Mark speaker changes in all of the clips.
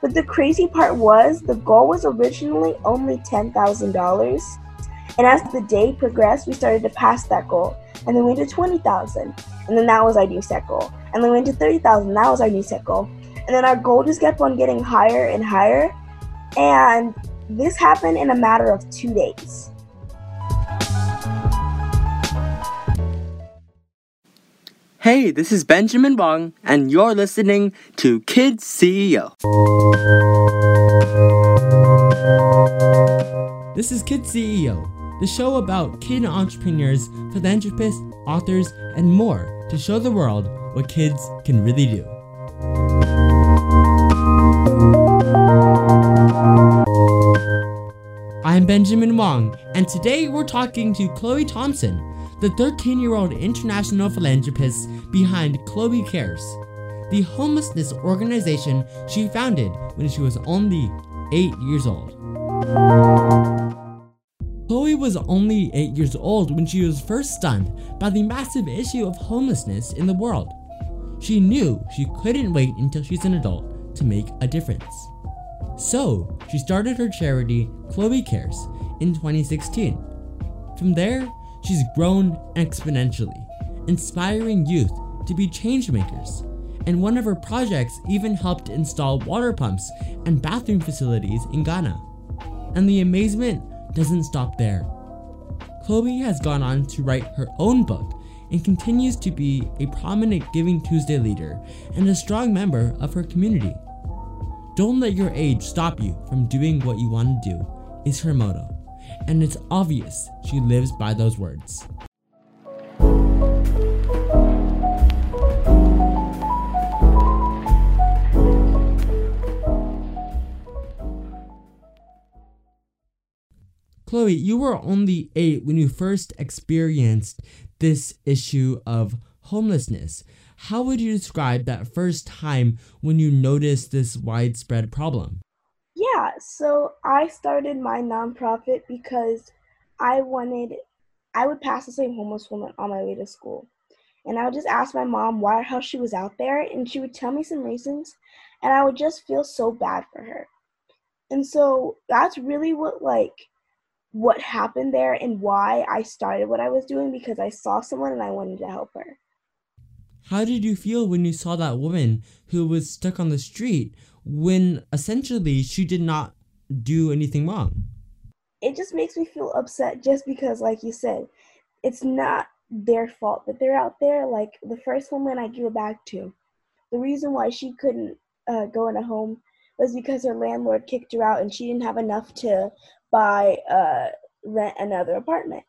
Speaker 1: But the crazy part was the goal was originally only $10,000. And as the day progressed, we started to pass that goal. And then we went to 20,000. And then that was our new set goal. And then we went to 30,000. That was our new set goal. And then our goal just kept on getting higher and higher. And this happened in a matter of two days.
Speaker 2: Hey, this is Benjamin Wong, and you're listening to Kids CEO.
Speaker 3: This is Kids CEO, the show about kid entrepreneurs, philanthropists, authors, and more to show the world what kids can really do. I'm Benjamin Wong, and today we're talking to Khloe Thompson, the 13 year old international philanthropist behind Khloe Kares, the homelessness organization she founded when she was only 8 years old. Khloe was only 8 years old when she was first stunned by the massive issue of homelessness in the world. She knew she couldn't wait until she's an adult to make a difference. So, she started her charity, Khloe Kares, in 2016. From there, she's grown exponentially, inspiring youth to be changemakers. And one of her projects even helped install water pumps and bathroom facilities in Ghana. And the amazement doesn't stop there. Khloe has gone on to write her own book and continues to be a prominent Giving Tuesday leader and a strong member of her community. Don't let your age stop you from doing what you want to do, is her motto. And it's obvious she lives by those words. Khloe, you were only eight when you first experienced this issue of homelessness. How would you describe that first time when you noticed this widespread problem?
Speaker 1: Yeah, so I started my nonprofit because I wanted, I would pass the same homeless woman on my way to school. And I would just ask my mom why or how she was out there, and she would tell me some reasons, and I would just feel so bad for her. And so that's really what like what happened there and why I started what I was doing because I saw someone and I wanted to help her.
Speaker 3: How did you feel when you saw that woman who was stuck on the street when essentially she did not do anything wrong?
Speaker 1: It just makes me feel upset just because, like you said, it's not their fault that they're out there. Like the first woman I gave it back to, the reason why she couldn't uh, go in a home was because her landlord kicked her out and she didn't have enough to buy uh, rent another apartment.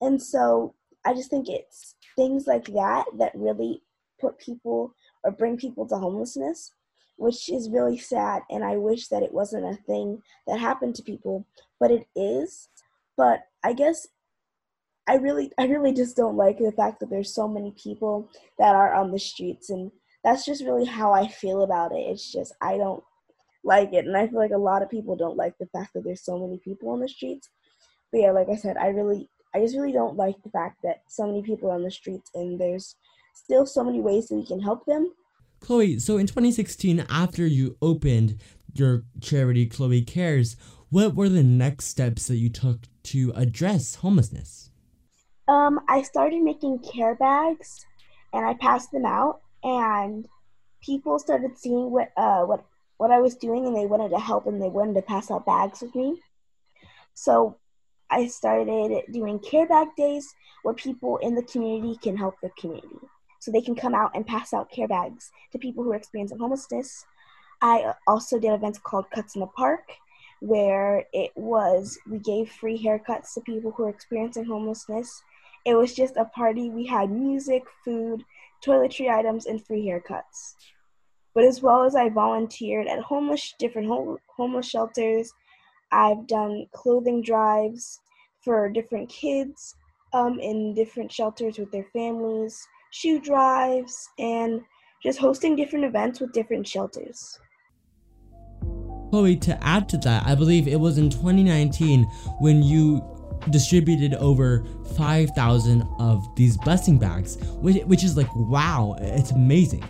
Speaker 1: And so I just think it's things like that that really put people or bring people to homelessness, which is really sad. And I wish that it wasn't a thing that happened to people, but it is. But I guess I really, I really just don't like the fact that there's so many people that are on the streets, and that's just really how I feel about it. It's just I don't like it, and I feel like a lot of people don't like the fact that there's so many people on the streets. But yeah, like I said, I really, I just really don't like the fact that so many people are on the streets, and there's still so many ways that we can help them.
Speaker 3: Khloe, so in 2016, after you opened your charity, Khloe Kares, what were the next steps that you took to address homelessness?
Speaker 1: Um, I started making care bags, and I passed them out, and people started seeing what uh what what I was doing, and they wanted to help, and they wanted to pass out bags with me. So I started doing care bag days where people in the community can help the community so they can come out and pass out care bags to people who are experiencing homelessness. I also did events called Cuts in the Park, where it was we gave free haircuts to people who are experiencing homelessness. It was just a party. We had music, food, toiletry items, and free haircuts. But as well as I volunteered at homeless different home, homeless shelters, I've done clothing drives for different kids um, in different shelters with their families shoe drives, and just hosting different events with different shelters.
Speaker 3: Khloe, to add to that, I believe it was in 2019 when you distributed over 5,000 of these blessing bags, which, which is like, wow, it's amazing.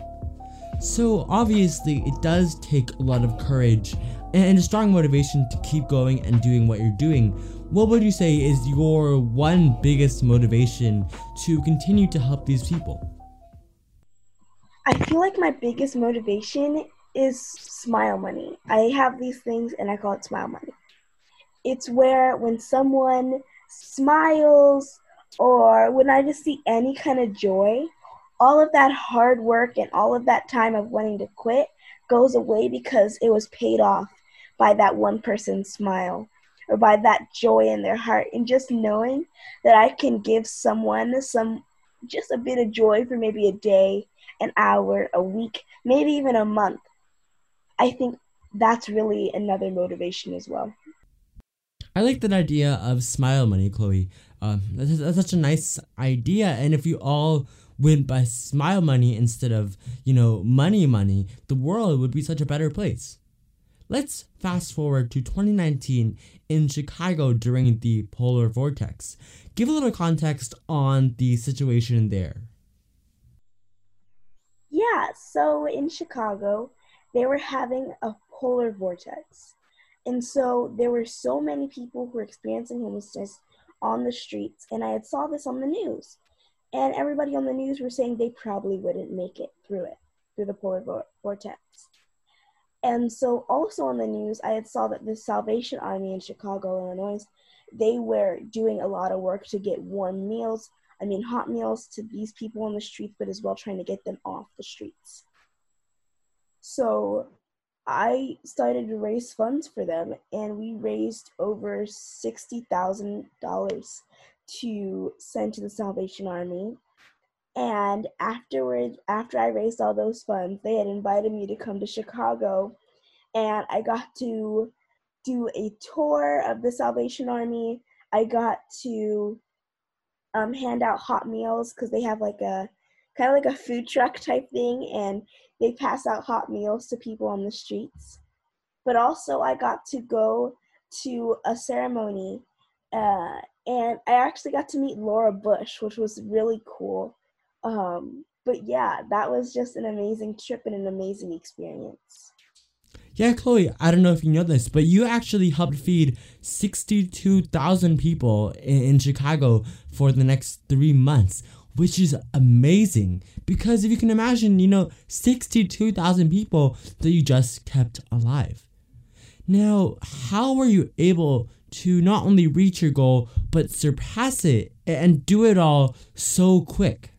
Speaker 3: So, obviously, it does take a lot of courage and a strong motivation to keep going and doing what you're doing. What would you say is your one biggest motivation to continue to help these people?
Speaker 1: I feel like my biggest motivation is smile money. I have these things and I call it smile money. It's where when someone smiles or when I just see any kind of joy, all of that hard work and all of that time of wanting to quit goes away because it was paid off by that one person's smile or by that joy in their heart and just knowing that I can give someone some just a bit of joy for maybe a day, an hour, a week, maybe even a month. I think that's really another motivation as well.
Speaker 3: I like that idea of smile money, Khloe. Um, that's, that's such a nice idea, and if you all went by smile money instead of, you know, money money, the world would be such a better place. Let's fast forward to 2019 in Chicago during the polar vortex. Give a little context on the situation there.
Speaker 1: Yeah, so in Chicago, they were having a polar vortex. And so there were so many people who were experiencing homelessness on the streets, and I had saw this on the news and everybody on the news were saying they probably wouldn't make it through it through the polar vortex and so also on the news i had saw that the salvation army in chicago illinois they were doing a lot of work to get warm meals i mean hot meals to these people on the streets but as well trying to get them off the streets so i started to raise funds for them and we raised over $60000 to send to the Salvation Army. And afterwards, after I raised all those funds, they had invited me to come to Chicago, and I got to do a tour of the Salvation Army. I got to um, hand out hot meals because they have like a kind of like a food truck type thing, and they pass out hot meals to people on the streets. But also, I got to go to a ceremony uh, and I actually got to meet Laura Bush, which was really cool. Um, but yeah, that was just an amazing trip and an amazing experience.
Speaker 3: Yeah, Khloe, I don't know if you know this, but you actually helped feed 62,000 people in, in Chicago for the next three months, which is amazing. Because if you can imagine, you know, 62,000 people that you just kept alive. Now, how were you able to not only reach your goal, but surpass it and do it all so quick?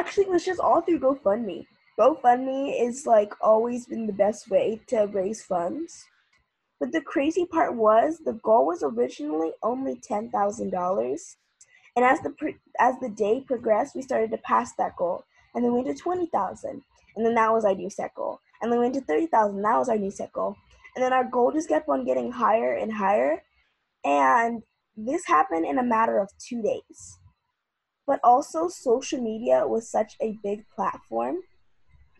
Speaker 1: Actually, it was just all through GoFundMe. GoFundMe is like always been the best way to raise funds. But the crazy part was the goal was originally only ten thousand dollars, and as the as the day progressed, we started to pass that goal, and then we went to twenty thousand, and then that was our new set goal, and then we went to thirty thousand. That was our new set goal, and then our goal just kept on getting higher and higher, and this happened in a matter of two days. But also, social media was such a big platform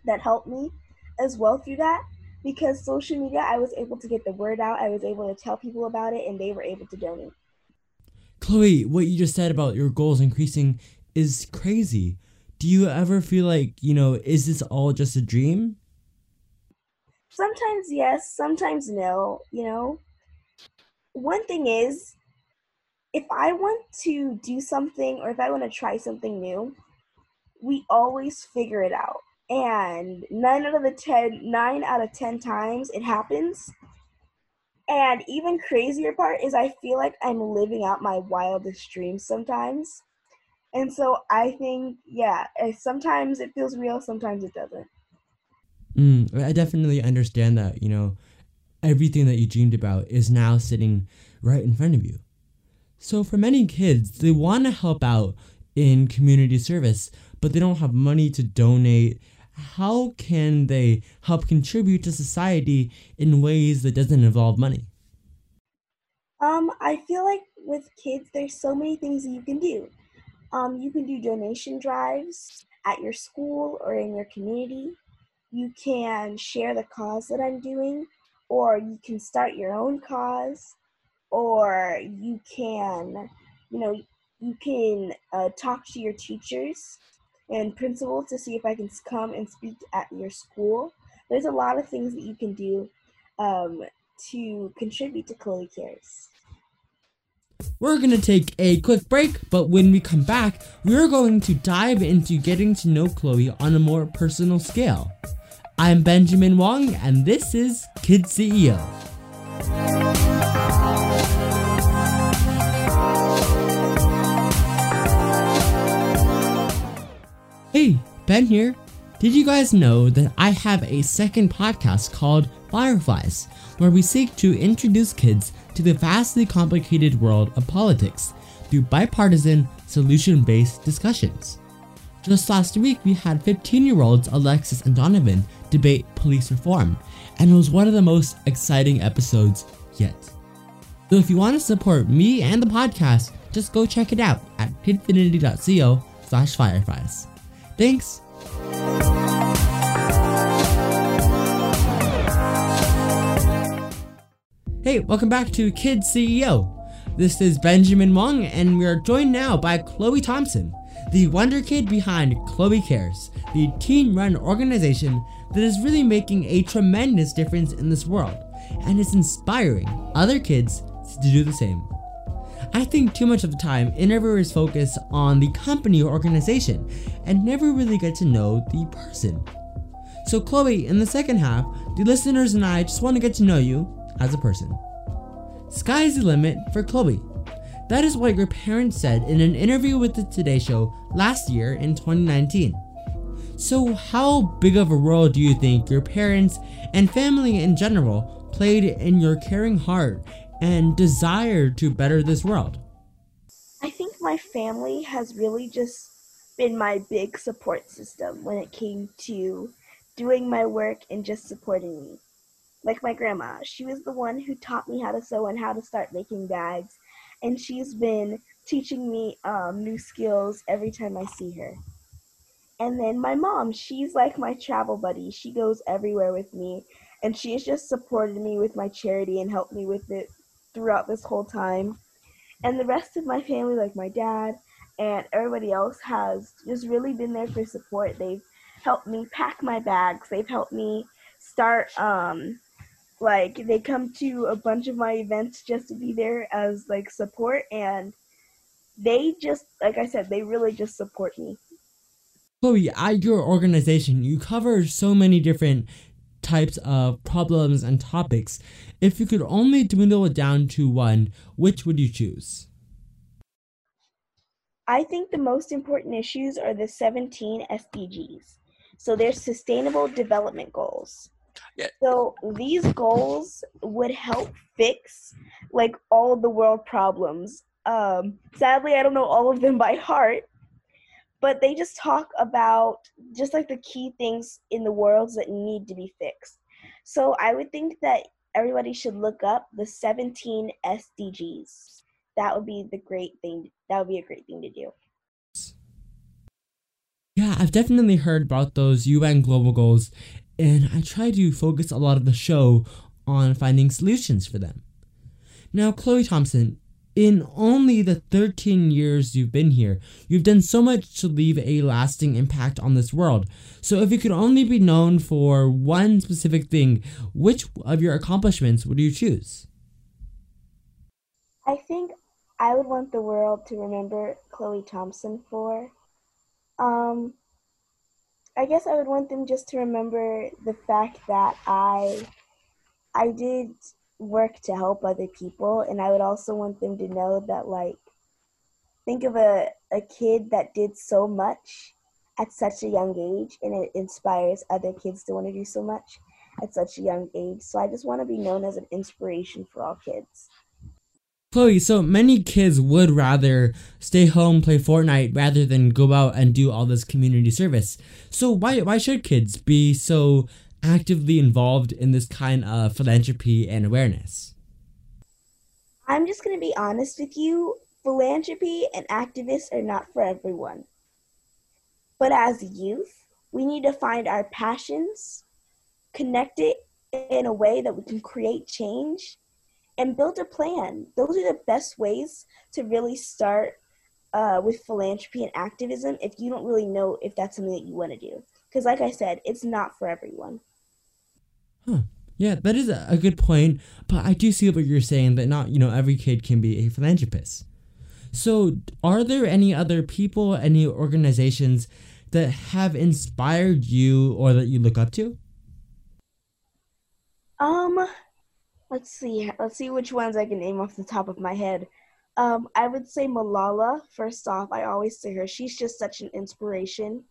Speaker 1: that helped me as well through that because social media, I was able to get the word out, I was able to tell people about it, and they were able to donate.
Speaker 3: Khloe, what you just said about your goals increasing is crazy. Do you ever feel like, you know, is this all just a dream?
Speaker 1: Sometimes yes, sometimes no, you know one thing is, if I want to do something or if I want to try something new, we always figure it out. And nine out of the ten, nine out of ten times it happens. And even crazier part is I feel like I'm living out my wildest dreams sometimes. And so I think, yeah, sometimes it feels real, sometimes it doesn't.
Speaker 3: Mm, I definitely understand that, you know everything that you dreamed about is now sitting right in front of you. So, for many kids, they want to help out in community service, but they don't have money to donate. How can they help contribute to society in ways that doesn't involve money?
Speaker 1: Um, I feel like with kids, there's so many things that you can do. Um, you can do donation drives at your school or in your community. You can share the cause that I'm doing or you can start your own cause, or you can, you know, you can uh, talk to your teachers and principal to see if I can come and speak at your school. There's a lot of things that you can do um, to contribute to Khloe Kares.
Speaker 3: We're going to take a quick break, but when we come back, we're going to dive into getting to know Khloe on a more personal scale. I'm Benjamin Wong, and this is Kid CEO. Ben here. Did you guys know that I have a second podcast called Fireflies, where we seek to introduce kids to the vastly complicated world of politics through bipartisan, solution based discussions? Just last week, we had 15 year olds Alexis and Donovan debate police reform, and it was one of the most exciting episodes yet. So if you want to support me and the podcast, just go check it out at kidfinity.co slash fireflies. Thanks. Hey, welcome back to Kid CEO. This is Benjamin Wong, and we are joined now by Khloe Thompson, the wonder kid behind Khloe Kares, the teen run organization that is really making a tremendous difference in this world and is inspiring other kids to do the same. I think too much of the time interviewers focus on the company or organization and never really get to know the person. So, Khloe, in the second half, the listeners and I just want to get to know you as a person. Sky's the limit for Khloe. That is what your parents said in an interview with the Today Show last year in 2019. So, how big of a role do you think your parents and family in general played in your caring heart and desire to better this world?
Speaker 1: I think my family has really just been my big support system when it came to doing my work and just supporting me. Like my grandma, she was the one who taught me how to sew and how to start making bags, and she's been teaching me um, new skills every time I see her. And then my mom, she's like my travel buddy. She goes everywhere with me, and she has just supported me with my charity and helped me with it throughout this whole time. And the rest of my family, like my dad and everybody else, has just really been there for support. They've helped me pack my bags. They've helped me start um like they come to a bunch of my events just to be there as like support and they just like I said, they really just support me.
Speaker 3: Khloe, at your organization, you cover so many different types of problems and topics. If you could only dwindle it down to one, which would you choose?
Speaker 1: I think the most important issues are the 17 SDGs. So they're sustainable development goals.
Speaker 2: Yeah.
Speaker 1: So these goals would help fix like all the world problems. Um, sadly, I don't know all of them by heart, but they just talk about just like the key things in the worlds that need to be fixed. So I would think that everybody should look up the 17 SDGs. That would be the great thing. That would be a great thing to do.
Speaker 3: Yeah, I've definitely heard about those UN global goals, and I try to focus a lot of the show on finding solutions for them. Now, Khloe Thompson, in only the 13 years you've been here, you've done so much to leave a lasting impact on this world. So, if you could only be known for one specific thing, which of your accomplishments would you choose?
Speaker 1: I think I would want the world to remember Khloe Thompson for. Um, I guess I would want them just to remember the fact that I, I did work to help other people, and I would also want them to know that like, think of a a kid that did so much at such a young age, and it inspires other kids to want to do so much at such a young age. So I just want to be known as an inspiration for all kids.
Speaker 3: Khloe, so many kids would rather stay home, play Fortnite, rather than go out and do all this community service. So why why should kids be so actively involved in this kind of philanthropy and awareness?
Speaker 1: I'm just going to be honest with you. Philanthropy and activists are not for everyone. But as youth, we need to find our passions, connect it in a way that we can create change, and build a plan. Those are the best ways to really start uh, with philanthropy and activism if you don't really know if that's something that you want to do. Because, like I said, it's not for everyone.
Speaker 3: Huh. Yeah, that is a good point. But I do see what you're saying that not, you know, every kid can be a philanthropist. So, are there any other people, any organizations that have inspired you or that you look up to?
Speaker 1: Um, let's see. Let's see which ones I can name off the top of my head. Um, I would say Malala. First off, I always say her. She's just such an inspiration.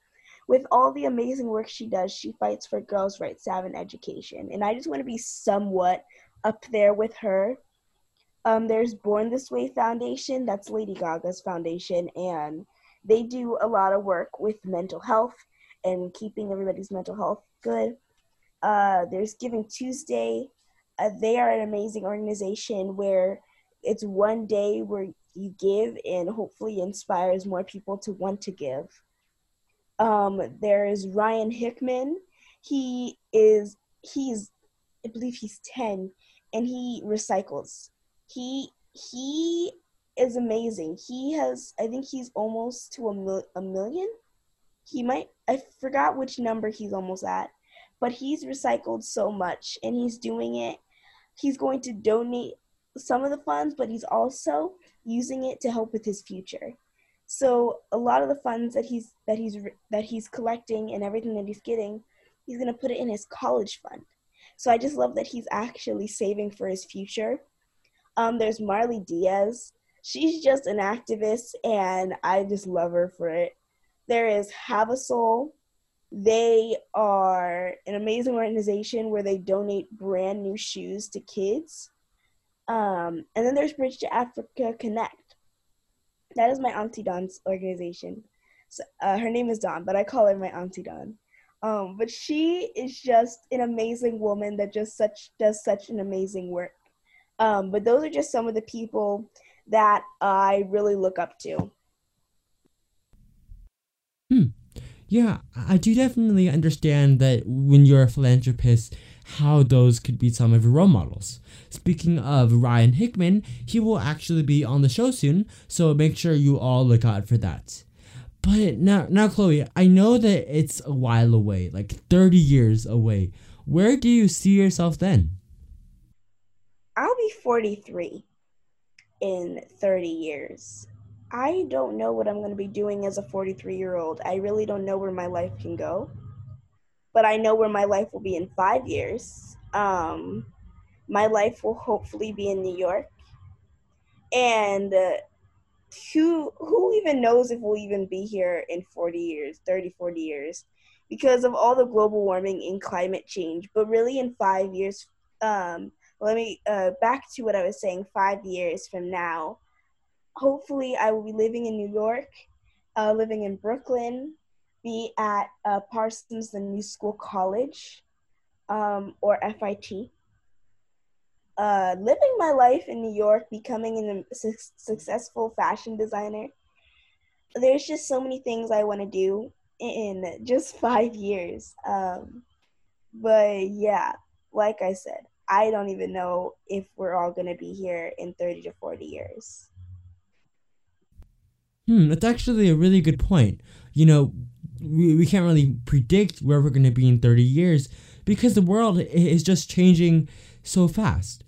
Speaker 1: With all the amazing work she does, she fights for girls' rights to have an education, and I just want to be somewhat up there with her. Um, there's Born This Way Foundation. That's Lady Gaga's foundation, and they do a lot of work with mental health and keeping everybody's mental health good. Uh, there's Giving Tuesday. Uh, they are an amazing organization where it's one day where you give and hopefully inspires more people to want to give. Um, there is Ryan Hickman. He is he's I believe he's ten, and he recycles. He he is amazing. He has I think he's almost to a, mil- a million. He might I forgot which number he's almost at, but he's recycled so much, and he's doing it. He's going to donate some of the funds, but he's also using it to help with his future. So a lot of the funds that he's that he's that he's collecting and everything that he's getting, he's gonna put it in his college fund. So I just love that he's actually saving for his future. Um, there's Marley Dias. She's just an activist, and I just love her for it. There is Have a Soul. They are an amazing organization where they donate brand new shoes to kids. Um, and then there's Bridge to Africa Connect. That is my Auntie Don's organization. So, uh, her name is Don, but I call her my Auntie Don. Um, but she is just an amazing woman that just such does such an amazing work. Um, but those are just some of the people that I really look up to.
Speaker 3: Hmm. Yeah, I do definitely understand that when you're a philanthropist, how those could be some of your role models. Speaking of Ryan Hickman, he will actually be on the show soon, so make sure you all look out for that. But now, now, Khloe, I know that it's a while away, like 30 years away. Where do you see yourself then?
Speaker 1: I'll be 43 in 30 years. I don't know what I'm going to be doing as a 43 year old. I really don't know where my life can go but I know where my life will be in five years. Um, my life will hopefully be in New York, and uh, who who even knows if we'll even be here in 40 years, 30, 40 years, because of all the global warming and climate change. But really, in five years, um, let me uh, back to what I was saying. Five years from now, hopefully, I will be living in New York, uh, living in Brooklyn, be at uh, Parsons the New School College um, or FIT. Uh, living my life in New York, becoming a su- successful fashion designer. There's just so many things I want to do in just five years. Um, but yeah, like I said, I don't even know if we're all going to be here in 30 to 40 years.
Speaker 3: Hmm, that's actually a really good point. You know, we, we can't really predict where we're going to be in 30 years because the world is just changing so fast.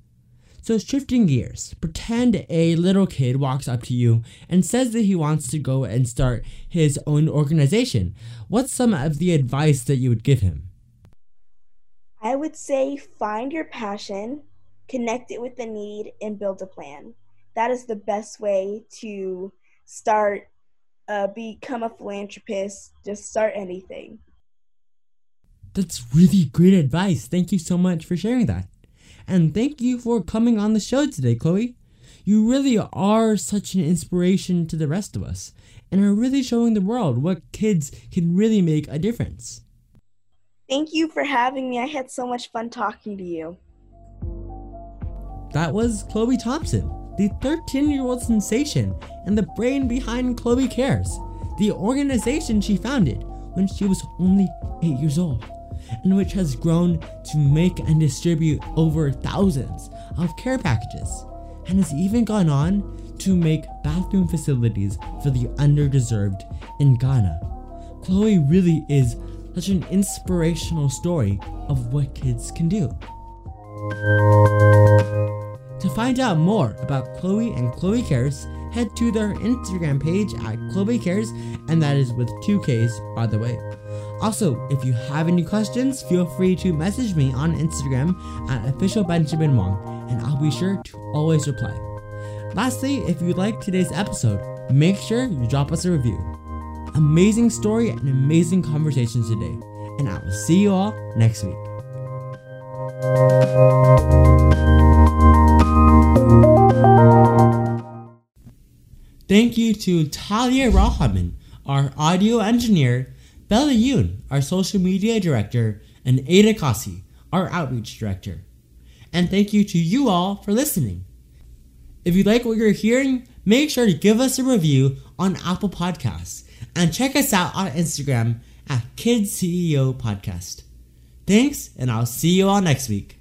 Speaker 3: So, shifting gears, pretend a little kid walks up to you and says that he wants to go and start his own organization. What's some of the advice that you would give him?
Speaker 1: I would say find your passion, connect it with the need, and build a plan. That is the best way to start uh, become a philanthropist, just start anything.
Speaker 3: That's really great advice. Thank you so much for sharing that. And thank you for coming on the show today, Khloe. You really are such an inspiration to the rest of us and are really showing the world what kids can really make a difference.
Speaker 1: Thank you for having me. I had so much fun talking to you.
Speaker 3: That was Khloe Thompson the 13 year old sensation and the brain behind Khloe Kares, the organization she founded when she was only 8 years old, and which has grown to make and distribute over thousands of care packages, and has even gone on to make bathroom facilities for the underdeserved in Ghana. Khloe really is such an inspirational story of what kids can do. Find out more about Khloe and Khloe Kares, head to their Instagram page at Khloe Kares, and that is with two Ks, by the way. Also, if you have any questions, feel free to message me on Instagram at official Benjamin Wong, and I'll be sure to always reply. Lastly, if you liked today's episode, make sure you drop us a review. Amazing story and amazing conversation today, and I will see you all next week. Thank you to Talia Rahman, our audio engineer, Bella Yoon, our social media director, and Ada Kasi, our outreach director. And thank you to you all for listening. If you like what you're hearing, make sure to give us a review on Apple Podcasts and check us out on Instagram at Kids CEO Podcast. Thanks, and I'll see you all next week.